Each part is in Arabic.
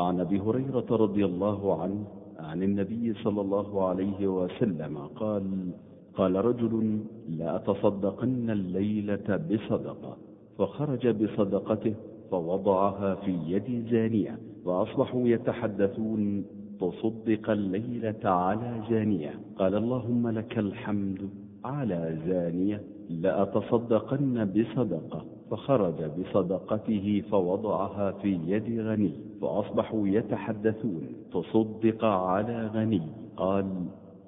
عن أبي هريرة رضي الله عنه عن النبي صلى الله عليه وسلم قال قال رجل لاتصدقن الليلة بصدقة. فخرج بصدقته فوضعها في يد زانية فأصبحوا يتحدثون تصدق الليلة على زانية. قال اللهم لك الحمد على زانية لاتصدقن بصدقة. فخرج بصدقته فوضعها في يد غني فأصبحوا يتحدثون تصدق على غني قال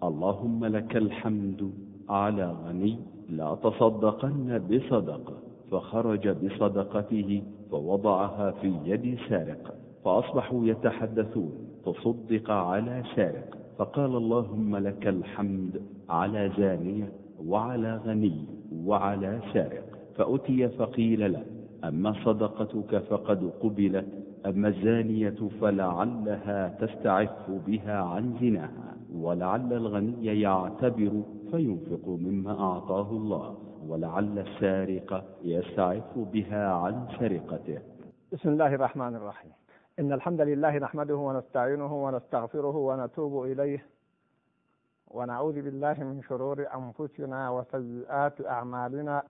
اللهم لك الحمد على غني لا تصدقن بصدقة. فخرج بصدقته فوضعها في يد سارق فأصبحوا يتحدثون تصدق على سارق فقال اللهم لك الحمد على زانية وعلى غني وعلى سارق. فأتي فقيل له أما صدقتك فقد قبلت أما الزانية فلعلها تستعف بها عن زناها ولعل الغني يعتبر فينفق مما أعطاه الله ولعل السارق يستعف بها عن سرقته. بسم الله الرحمن الرحيم. إن الحمد لله نحمده ونستعينه ونستغفره ونتوب إليه ونعوذ بالله من شرور أنفسنا وسيئات أعمالنا.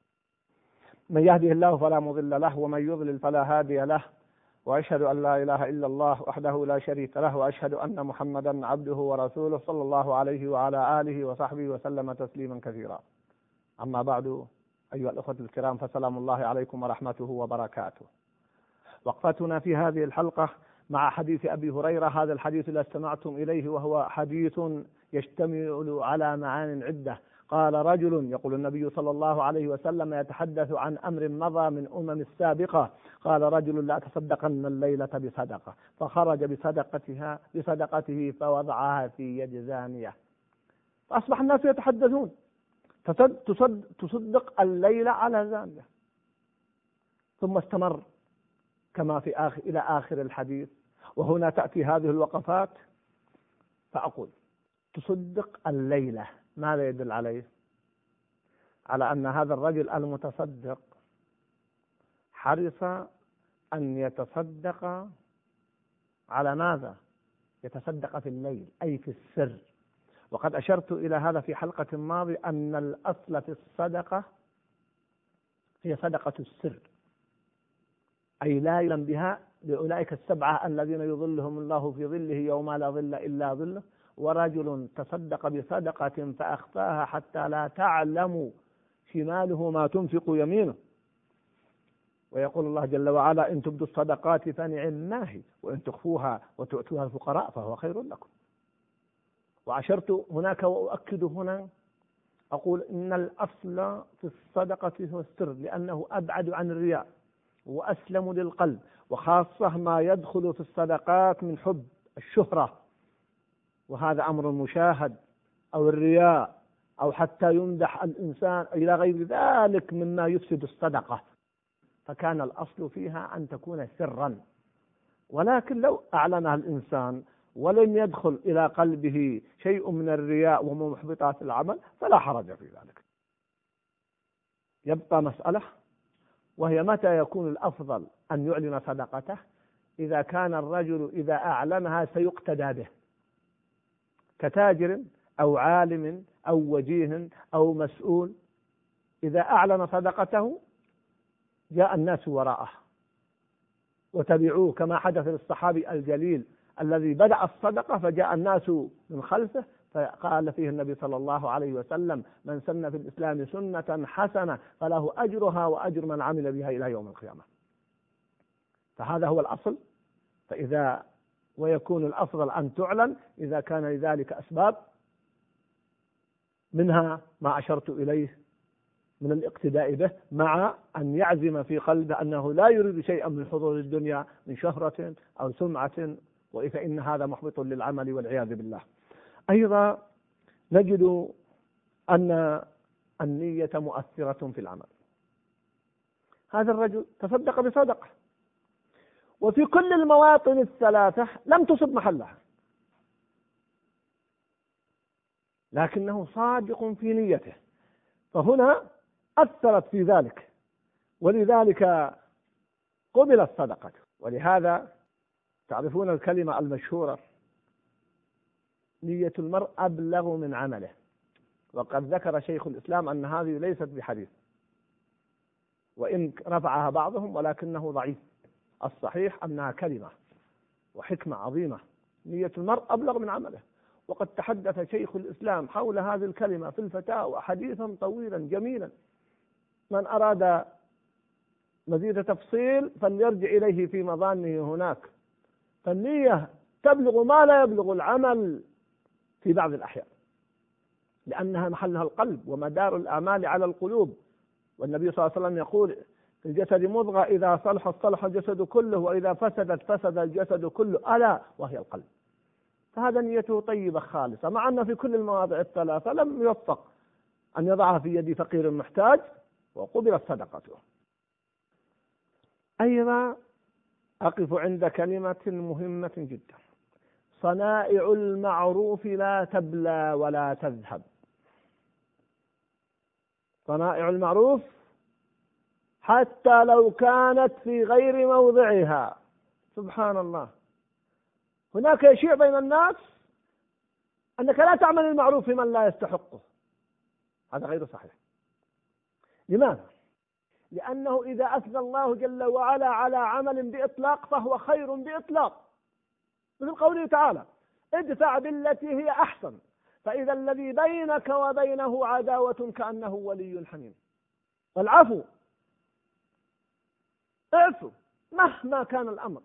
من يهده الله فلا مضل له ومن يضلل فلا هادي له وأشهد أن لا إله إلا الله وحده لا شريك له وأشهد أن محمدا عبده ورسوله صلى الله عليه وعلى آله وصحبه وسلم تسليما كثيرا. أما بعد أيها الأخوة الكرام فسلام الله عليكم ورحمته وبركاته. وقفتنا في هذه الحلقة مع حديث أبي هريرة هذا الحديث الذي استمعتم إليه وهو حديث يشتمل على معان عدة قال رجل يقول النبي صلى الله عليه وسلم يتحدث عن أمر مضى من أمم السابقة. قال رجل لا تصدقن الليلة بصدقة. فخرج بصدقتها بصدقته فوضعها في يد زانية. فأصبح الناس يتحدثون. تصدق الليلة على زانية. ثم استمر كما في آخر إلى آخر الحديث. وهنا تأتي هذه الوقفات. فأقول تصدق الليلة. ماذا يدل عليه. على أن هذا الرجل المتصدق حرص أن يتصدق على ماذا؟ يتصدق في الليل أي في السر. وقد أشرت إلى هذا في حلقة ماضية أن الأصل في الصدقة هي صدقة السر. أي لا يلم بها لأولئك السبعة الذين يظلهم الله في ظله يوم لا ظل إلا ظله. ورجل تصدق بصدقة فأخفاها حتى لا تعلم شماله ما تنفق يمينه. ويقول الله جل وعلا إن تبدوا الصدقات فنعم ما هي وإن تخفوها وتؤتوها الفقراء فهو خير لكم. وعشرت هناك وأؤكد هنا أقول إن الأصل في الصدقة هو السر لأنه أبعد عن الرياء وأسلم للقلب وخاصة ما يدخل في الصدقات من حب الشهرة. وهذا أمر مشاهد أو الرياء أو حتى يمدح الإنسان إلى غير ذلك مما يفسد الصدقة. فكان الأصل فيها أن تكون سرا. ولكن لو أعلنها الإنسان ولم يدخل إلى قلبه شيء من الرياء ومحبطات العمل فلا حرج في ذلك. يبقى مسألة وهي متى يكون الأفضل أن يعلن صدقته؟ إذا كان الرجل إذا أعلنها سيقتدى به. كتاجر أو عالم أو وجيه أو مسؤول إذا أعلن صدقته جاء الناس وراءه. وتبعوه كما حدث للصحابي الجليل الذي بدأ الصدقة فجاء الناس من خلفه فقال فيه النبي صلى الله عليه وسلم من سن في الإسلام سنة حسنة فله أجرها وأجر من عمل بها إلى يوم القيامة. فهذا هو الأصل. فإذا ويكون الأفضل أن تعلن إذا كان لذلك أسباب منها ما أشرت إليه من الاقتداء به مع أن يعزم في قلبه أنه لا يريد شيئا من حضور الدنيا من شهرة أو سمعة فإن هذا محبط للعمل والعياذ بالله. أيضا نجد أن النية مؤثرة في العمل. هذا الرجل تصدق بصدقة. وفي كل المواطن الثلاثة لم تصب محلها. لكنه صادق في نيته. فهنا أثرت في ذلك. ولذلك قبلت صدقته ولهذا تعرفون الكلمة المشهورة؟ نية المرء أبلغ من عمله. وقد ذكر شيخ الإسلام أن هذه ليست بحديث. وإن رفعها بعضهم ولكنه ضعيف. الصحيح أنها كلمة وحكمة عظيمة نية المرء أبلغ من عمله. وقد تحدث شيخ الإسلام حول هذه الكلمة في الفتاوى حديثا طويلا جميلا. من أراد مزيد تفصيل فليرجع إليه في مظانه هناك. فالنية تبلغ ما لا يبلغ العمل في بعض الأحيان لأنها محلها القلب ومدار الأعمال على القلوب. والنبي صلى الله عليه وسلم يقول الجسد مضغة إذا صلحت صلح الجسد كله وإذا فسدت فسد الجسد كله ألا وهي القلب. فهذا نيته طيبة خالصة مع أن في كل المواضع الثلاثة لم يوفق أن يضعها في يد فقير محتاج وقبلت صدقته. أيضا أقف عند كلمة مهمة جدا. صنائع المعروف لا تبلى ولا تذهب. صنائع المعروف حتى لو كانت في غير موضعها. سبحان الله. هناك يشيع بين الناس أنك لا تعمل المعروف في من لا يستحقه. هذا غير صحيح. لماذا؟ لأنه إذا أثنى الله جل وعلا على عمل بإطلاق فهو خير بإطلاق. مثل قوله تعالى ادفع بالتي هي أحسن. فإذا الذي بينك وبينه عداوة كأنه ولي حميم. والعفو اعفو مهما كان الأمر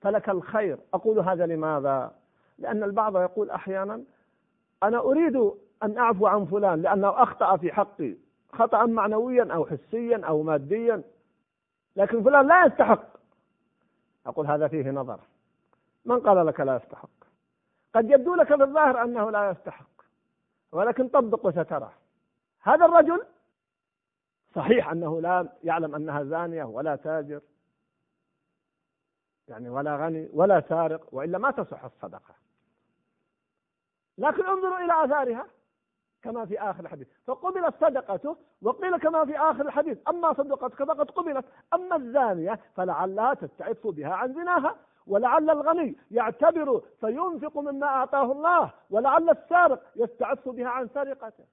فلك الخير. أقول هذا لماذا؟ لأن البعض يقول أحيانا أنا أريد أن أعفو عن فلان لأنه أخطأ في حقي خطأ معنويا أو حسيا أو ماديا لكن فلان لا يستحق. أقول هذا فيه نظر. من قال لك لا يستحق؟ قد يبدو لك في الظاهر أنه لا يستحق ولكن طبق وسترى. هذا الرجل صحيح أنه لا يعلم أنها زانية ولا تاجر يعني ولا غني ولا سارق وإلا ما تصح الصدقة. لكن انظروا إلى آثارها كما في آخر الحديث. فقبلت صدقته وقيل كما في آخر الحديث. أما صدقتك فقد قبلت. أما الزانية فلعلها تستعف بها عن زناها ولعل الغني يعتبر فينفق مما أعطاه الله ولعل السارق يستعف بها عن سرقته.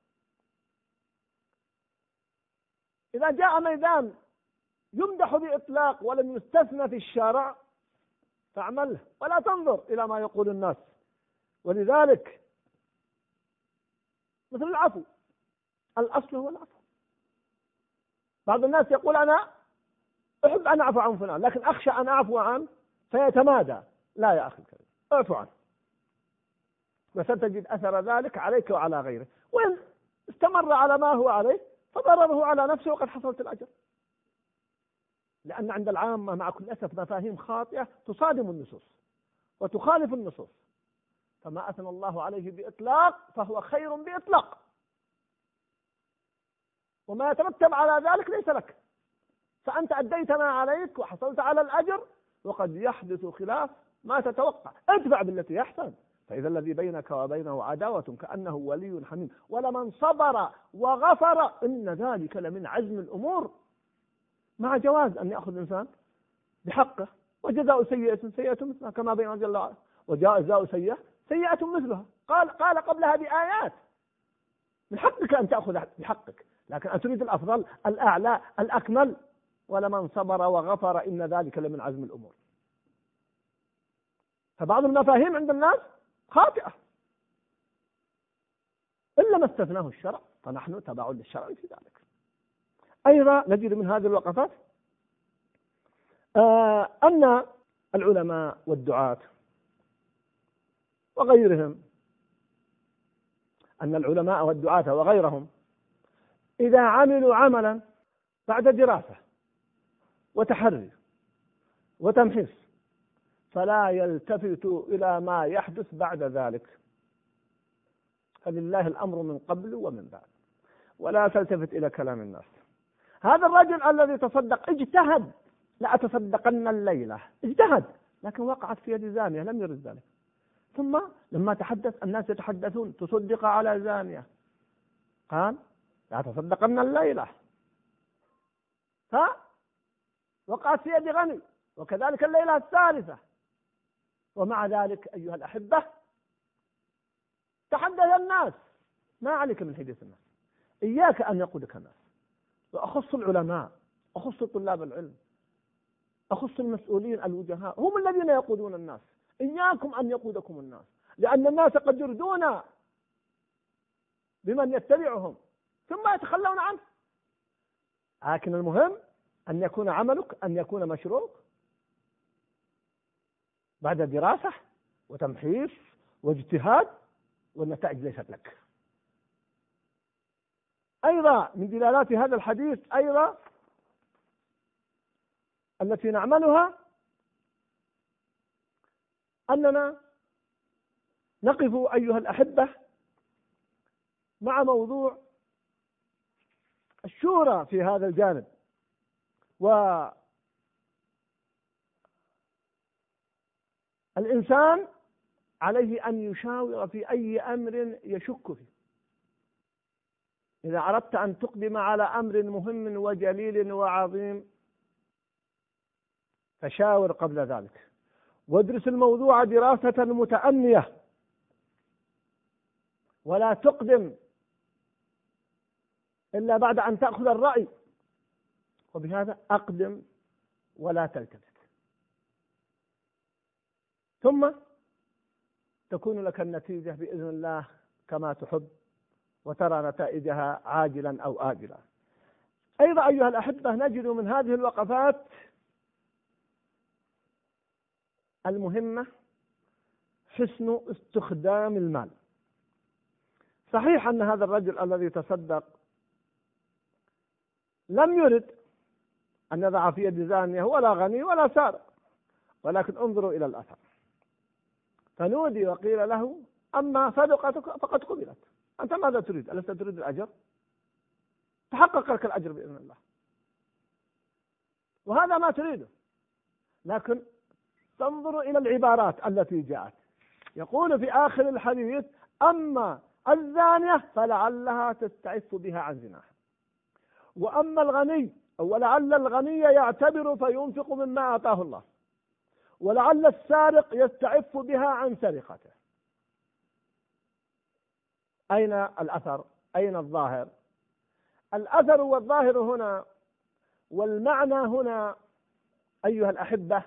إذا جاء ميدان يمدح بإطلاق ولم يستثنى في الشارع فاعمله ولا تنظر إلى ما يقول الناس. ولذلك مثل العفو الأصل هو العفو. بعض الناس يقول أنا أحب أن أعفو عن فلان لكن أخشى أن أعفو عنه فيتمادى. لا يا أخي الكريم اعفو عنه. وستجد أثر ذلك عليك وعلى غيرك وإن استمر على ما هو عليه فضرره على نفسه وقد حصلت الأجر. لأن عند العامة مع كل أسف مفاهيم خاطئة تصادم النصوص وتخالف النصوص. فما أثنى الله عليه بإطلاق فهو خير بإطلاق. وما يترتب على ذلك ليس لك. فأنت أديت ما عليك وحصلت على الأجر وقد يحدث خلاف ما تتوقع. ادفع بالتي يحسن. فإذا الذي بينك وبينه عداوة كأنه ولي حميم. ولمن صبر وغفر إن ذلك لمن عزم الأمور. مع جواز أن يأخذ الإنسان بحقه. وجزاء سيئة سيئة مثلها كما بين جل وعلا وجزاء سيئة سيئة مثلها. قال قال قبلها بآيات. من حقك أن تأخذ بحقك. لكن أن تريد الأفضل الأعلى الأكمل. ولمن صبر وغفر إن ذلك لمن عزم الأمور. فبعض المفاهيم عند الناس خاطئة. إلا ما استثناه الشرع فنحن تبع للشرع في ذلك. أيضا نجد من هذه الوقفات آه أن العلماء والدعاة وغيرهم أن العلماء والدعاة وغيرهم إذا عملوا عملا بعد دراسة وتحري وتمحيص فلا يلتفتوا إلى ما يحدث بعد ذلك. فلله الأمر من قبل ومن بعد. ولا تلتفت إلى كلام الناس. هذا الرجل الذي تصدق اجتهد. لأتصدقن الليلة. اجتهد. لكن وقعت في يد زانية لم يرد ذلك. ثم لما تحدث الناس يتحدثون تصدق على زانية. قال لا تصدقن الليلة. ها؟ وقعت في يد غني. وكذلك الليلة الثالثة. ومع ذلك أيها الأحبة تحدث الناس. ما عليك من حديث الناس. إياك أن يقودك الناس. وأخص العلماء أخص طلاب العلم أخص المسؤولين الوجهاء هم الذين يقودون الناس. إياكم أن يقودكم الناس. لأن الناس قد يردون بمن يتبعهم ثم يتخلون عنه. لكن المهم أن يكون عملك أن يكون مشروع بعد دراسة وتمحيص واجتهاد والنتائج ليست لك. أيضا من دلالات هذا الحديث أيضا التي نعملها أننا نقف أيها الأحبة مع موضوع الشورى في هذا الجانب و الإنسان عليه أن يشاور في أي أمر يشك فيه. إذا أردت أن تقدم على أمر مهم وجليل وعظيم فشاور قبل ذلك. وادرس الموضوع دراسة متأنية ولا تقدم إلا بعد أن تأخذ الرأي. وبهذا أقدم ولا تلتفت. ثم تكون لك النتيجة بإذن الله كما تحب وترى نتائجها عاجلا أو آجلا. أيضا أيها الأحبة نجد من هذه الوقفات المهمة حسن استخدام المال. صحيح أن هذا الرجل الذي تصدق لم يرد أن يضع في يد زانية ولا غني ولا سارق ولكن انظروا إلى الأثر. فنودي وقيل له أما صدقتك فقد قبلت. أنت ماذا تريد؟ ألست تريد الأجر؟ تحقق لك الأجر بإذن الله. وهذا ما تريده. لكن تنظر إلى العبارات التي جاءت. يقول في آخر الحديث أما الزانية فلعلها تستعف بها عن زناها. وأما الغني ولعل الغني يعتبر فينفق مما أعطاه الله. ولعل السارق يستعف بها عن سرقته. أين الأثر؟ أين الظاهر؟ الأثر والظاهر هنا والمعنى هنا أيها الأحبة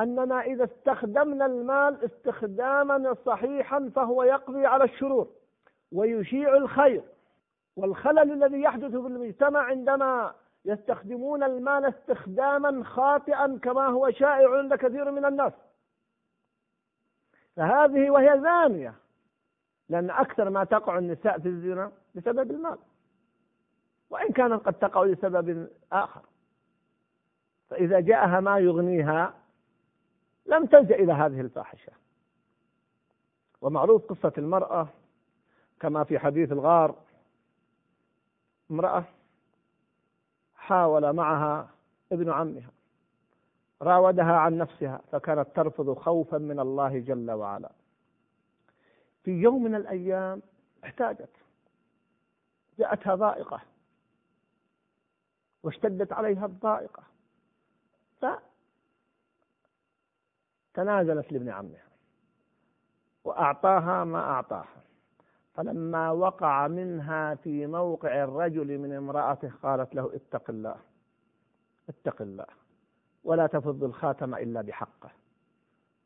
أننا إذا استخدمنا المال استخداما صحيحا فهو يقضي على الشرور ويشيع الخير. والخلل الذي يحدث في المجتمع عندما يستخدمون المال استخداما خاطئا كما هو شائع عند كثير من الناس. فهذه وهي زانية. لأن أكثر ما تقع النساء في الزنا بسبب المال. وإن كانت قد تقع لسبب آخر. فإذا جاءها ما يغنيها لم تلجأ إلى هذه الفاحشة. ومعروف قصة المرأة كما في حديث الغار امرأة حاول معها ابن عمها راودها عن نفسها فكانت ترفض خوفا من الله جل وعلا. في يوم من الأيام احتاجت جاءتها ضائقة واشتدت عليها الضائقة فتنازلت لابن عمها وأعطاها ما أعطاها. فلما وقع منها في موقع الرجل من امرأته قالت له اتق الله اتق الله ولا تفض الخاتم إلا بحقه.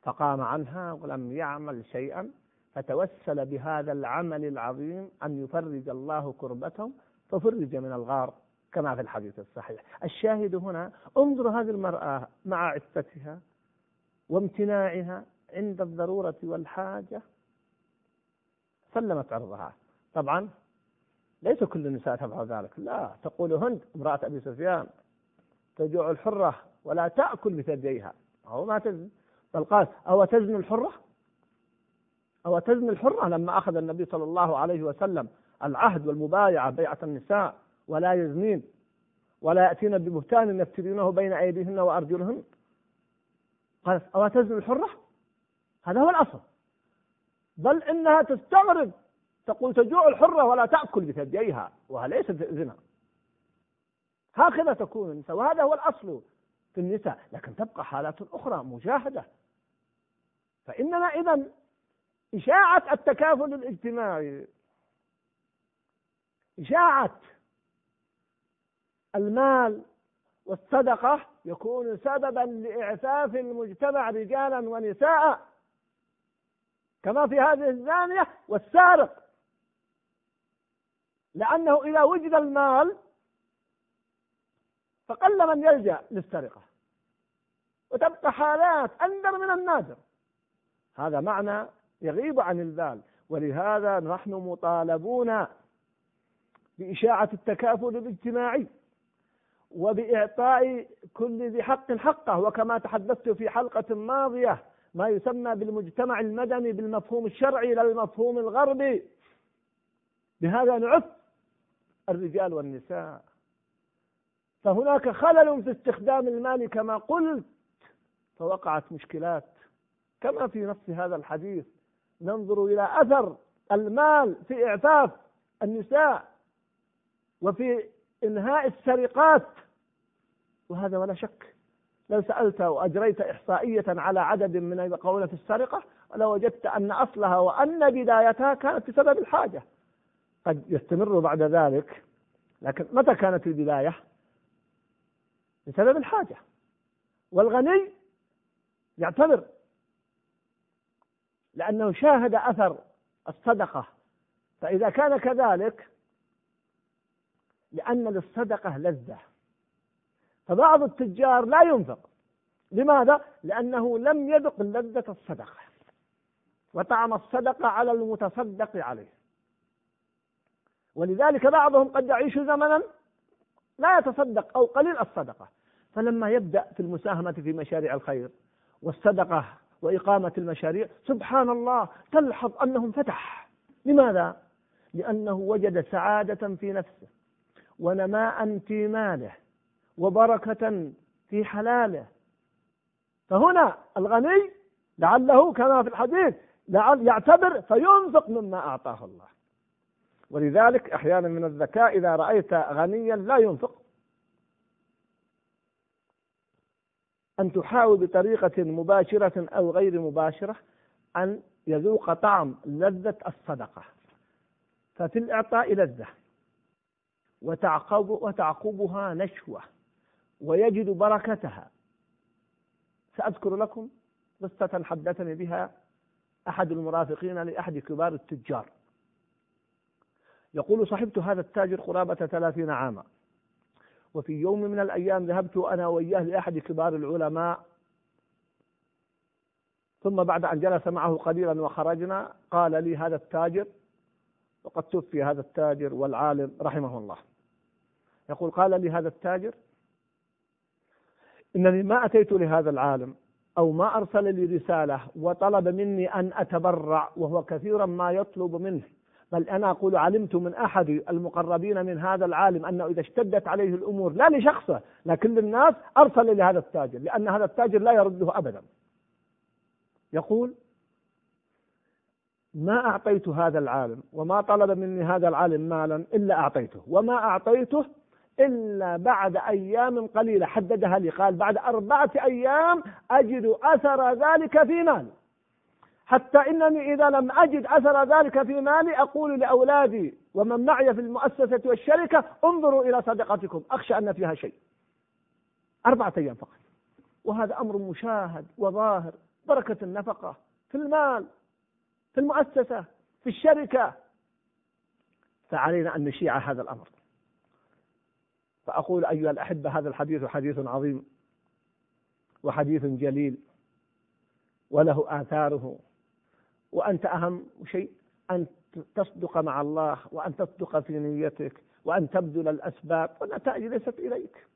فقام عنها ولم يعمل شيئا فتوسل بهذا العمل العظيم أن يفرج الله كربتهم ففرج من الغار كما في الحديث الصحيح. الشاهد هنا انظر هذه المرأة مع عفتها وامتناعها عند الضرورة والحاجة سلمت عرضها. طبعا ليس كل النساء تفعل ذلك. لا تقول هند امرأة أبي سفيان تجوع الحرة ولا تأكل بثدييها. أو ما تزن. بل قال أو تزن الحرة؟ أو تزن الحرة لما أخذ النبي صلى الله عليه وسلم العهد والمبايعة بيعة النساء ولا يزنين ولا يأتين ببهتان يفترينه بين أيديهن وأرجلهن؟ قالت أو تزن الحرة؟ هذا هو الأصل. بل إنها تستغرب. تقول تجوع الحرة ولا تأكل بثدييها وهذا ليس زنا. هكذا تكون النساء وهذا هو الأصل في النساء. لكن تبقى حالات أخرى مجاهدة. إنما إذا إشاعة التكافل الاجتماعي إشاعة المال والصدقة يكون سببا لإعفاف المجتمع رجالا ونساء. كما في هذه الزانية والسارق. لأنه إذا وجد المال فقل من يلجأ للسرقة وتبقى حالات أندر من النادر. هذا معنى يغيب عن البال. ولهذا نحن مطالبون بإشاعة التكافل الاجتماعي وبإعطاء كل ذي حق حقه. وكما تحدثت في حلقة ماضية ما يسمى بالمجتمع المدني بالمفهوم الشرعي لا المفهوم الغربي. بهذا نعف الرجال والنساء. فهناك خلل في استخدام المال كما قلت فوقعت مشكلات. كما في نفس هذا الحديث ننظر إلى أثر المال في إعفاف النساء وفي إنهاء السرقات. وهذا ولا شك لو سألت وأجريت إحصائية على عدد من يقعون في السرقة لوجدت أن أصلها وأن بدايتها كانت بسبب الحاجة. قد يستمر بعد ذلك لكن متى كانت البداية؟ بسبب الحاجة. والغني يعتبر لأنه شاهد أثر الصدقة. فإذا كان كذلك لأن للصدقة لذة. فبعض التجار لا ينفق. لماذا؟ لأنه لم يذق لذة الصدقة وطعم الصدقة على المتصدق عليه. ولذلك بعضهم قد يعيش زمنا لا يتصدق أو قليل الصدقة. فلما يبدأ في المساهمة في مشاريع الخير والصدقة وإقامة المشاريع سبحان الله تلحظ أنه انفتح لماذا؟ لأنه وجد سعادة في نفسه ونماء في ماله. وبركة في حلاله. فهنا الغني لعله كما في الحديث لعل يعتبر فينفق مما أعطاه الله. ولذلك أحيانا من الذكاء إذا رأيت غنيا لا ينفق. أن تحاول بطريقة مباشرة أو غير مباشرة أن يذوق طعم لذة الصدقة. ففي الإعطاء لذة. وتعقب وتعقبها نشوة. ويجد بركتها. سأذكر لكم قصة حدثني بها أحد المرافقين لأحد كبار التجار. يقول صحبت هذا التاجر قرابة ثلاثين عاما. وفي يوم من الأيام ذهبت أنا وإياه لأحد كبار العلماء. ثم بعد أن جلس معه قليلا وخرجنا قال لي هذا التاجر وقد توفي هذا التاجر والعالم رحمه الله. يقول قال لي هذا التاجر إنني ما أتيت لهذا العالم أو ما أرسل لي رسالة وطلب مني أن أتبرع وهو كثيرا ما يطلب منه. بل أنا أقول علمت من أحد المقربين من هذا العالم أنه إذا اشتدت عليه الأمور لا لشخصه لكن للناس أرسل لهذا التاجر لأن هذا التاجر لا يرده أبدا. يقول ما أعطيت هذا العالم وما طلب مني هذا العالم مالا إلا أعطيته وما أعطيته إلا بعد أيام قليلة. حددها لي قال بعد أربعة أيام أجد أثر ذلك في مالي. حتى إنني إذا لم أجد أثر ذلك في مالي أقول لأولادي ومن معي في المؤسسة والشركة انظروا إلى صدقتكم. أخشى أن فيها شيء. أربعة أيام فقط. وهذا أمر مشاهد وظاهر. بركة النفقة في المال في المؤسسة في الشركة. فعلينا أن نشيع هذا الأمر. فأقول أيها الأحبة هذا الحديث حديث عظيم وحديث جليل وله آثاره وأنت أهم شيء أن تصدق مع الله وأن تصدق في نيتك وأن تبذل الأسباب والنتائج ليست إليك.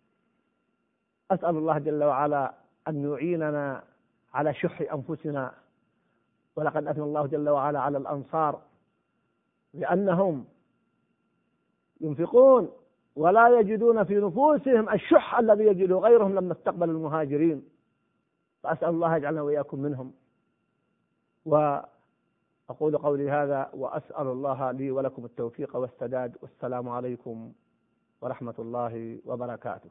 أسأل الله جل وعلا أن يعيننا على شح أنفسنا. ولقد أثنى الله جل وعلا على الأنصار لأنهم ينفقون. ولا يجدون في نفوسهم الشح الذي يجده غيرهم لما استقبل المهاجرين. فأسأل الله يجعلنا وإياكم منهم. وأقول قولي هذا وأسأل الله لي ولكم التوفيق والسداد. والسلام عليكم ورحمة الله وبركاته.